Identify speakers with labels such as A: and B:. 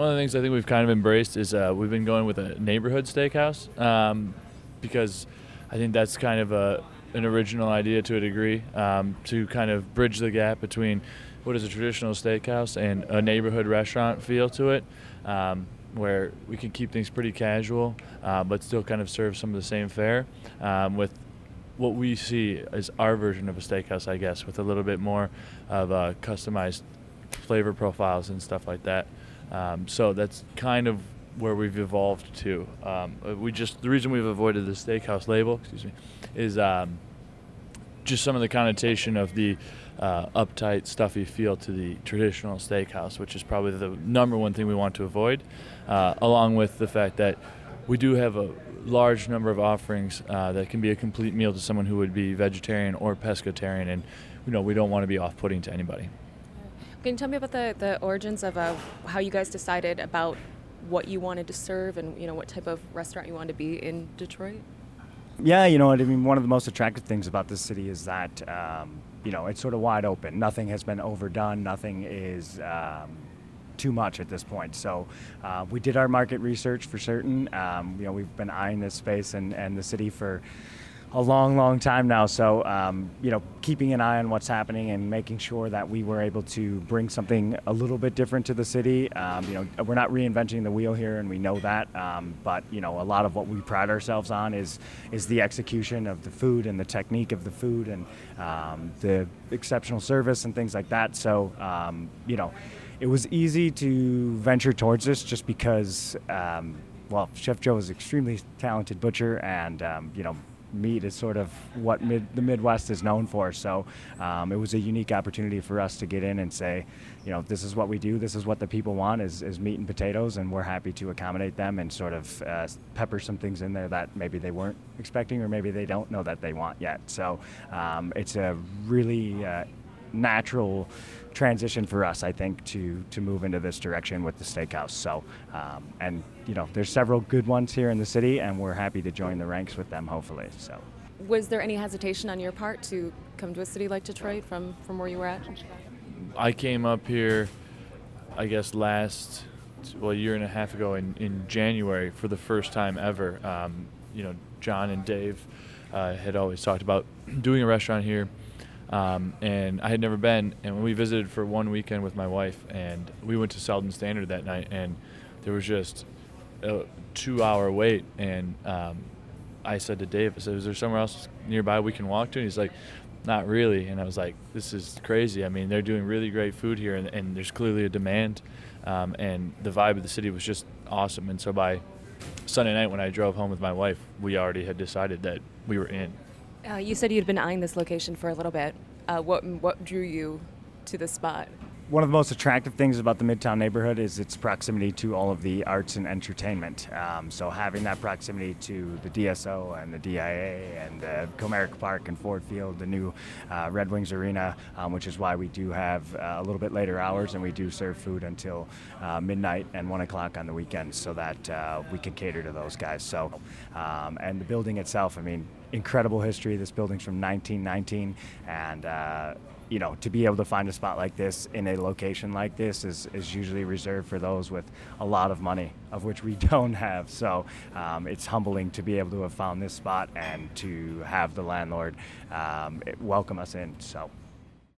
A: one of the things I think we've kind of embraced is uh, we've been going with a neighborhood steakhouse um, because I think that's kind of a an original idea to a degree um, to kind of bridge the gap between what is a traditional steakhouse and a neighborhood restaurant feel to it, um, where we can keep things pretty casual uh, but still kind of serve some of the same fare um, with what we see as our version of a steakhouse, I guess, with a little bit more of uh, customized flavor profiles and stuff like that. Um, so that's kind of where we've evolved to. Um, uh, we just the reason we've avoided the steakhouse label, excuse me, is um, just some of the connotation of the uh, uptight, stuffy feel to the traditional steakhouse, which is probably the number one thing we want to avoid, uh, along with the fact that we do have a large number of offerings uh, that can be a complete meal to someone who would be vegetarian or pescatarian, and you know we don't want to be off-putting to anybody.
B: Can you tell me about the, the origins of uh, how you guys decided about what you wanted to serve and you know what type of restaurant you wanted to be in Detroit?
C: Yeah, you know I mean. One of the most attractive things about this city is that um, you know it's sort of wide open. Nothing has been overdone. Nothing is um, too much at this point. So uh, we did our market research for certain. Um, you know, we've been eyeing this space and, and the city for a long, long time now. So, um, you know, keeping an eye on what's happening and making sure that we were able to bring something a little bit different to the city. Um, you know, we're not reinventing the wheel here, and we know that. Um, but you know, a lot of what we pride ourselves on is is the execution of the food and the technique of the food and um, the exceptional service and things like that. So, um, you know it was easy to venture towards this just because, um, well, Chef Joe is an extremely talented butcher, and you know, meat is sort of what mid, the Midwest is known for. So um, it was a unique opportunity for us to get in and say, you know, this is what we do. This is what the people want is, is meat and potatoes, and we're happy to accommodate them and sort of uh, pepper some things in there that maybe they weren't expecting or maybe they don't know that they want yet. So um, it's a really uh, natural transition for us, I think, to to move into this direction with the steakhouse. So, um, and you know, there's several good ones here in the city, and we're happy to join the ranks with them, hopefully. So,
B: was there any hesitation on your part to come to a city like Detroit from from where you were at?
A: I came up here, I guess last well a year and a half ago in, in January for the first time ever. Um, you know, John and Dave uh, had always talked about doing a restaurant here um, and I had never been. And we visited for one weekend with my wife, and we went to Selden Standard that night, and there was just a two-hour wait. And um, I said to Dave, I said, "Is there somewhere else nearby we can walk to?" And he's like, "Not really." And I was like, "This is crazy. I mean, they're doing really great food here, and, and there's clearly a demand." Um, and the vibe of the city was just awesome. And so by Sunday night, when I drove home with my wife, we already had decided that we were in.
B: Uh, you said you'd been eyeing this location for a little bit. Uh, what what drew you to this spot?
C: One of the most attractive things about the Midtown neighborhood is its proximity to all of the arts and entertainment. Um, so having that proximity to the DSO and the DIA and the Comerica Park and Ford Field, the new uh, Red Wings Arena, um, which is why we do have uh, a little bit later hours and we do serve food until uh, midnight and one o'clock on the weekends, so that uh, we can cater to those guys. So, um, and the building itself, I mean, incredible history. This building's from 1919, and uh, you know, to be able to find a spot like this in a location like this is, is usually reserved for those with a lot of money, of which we don't have. So um, it's humbling to be able to have found this spot and to have the landlord um, welcome us in. So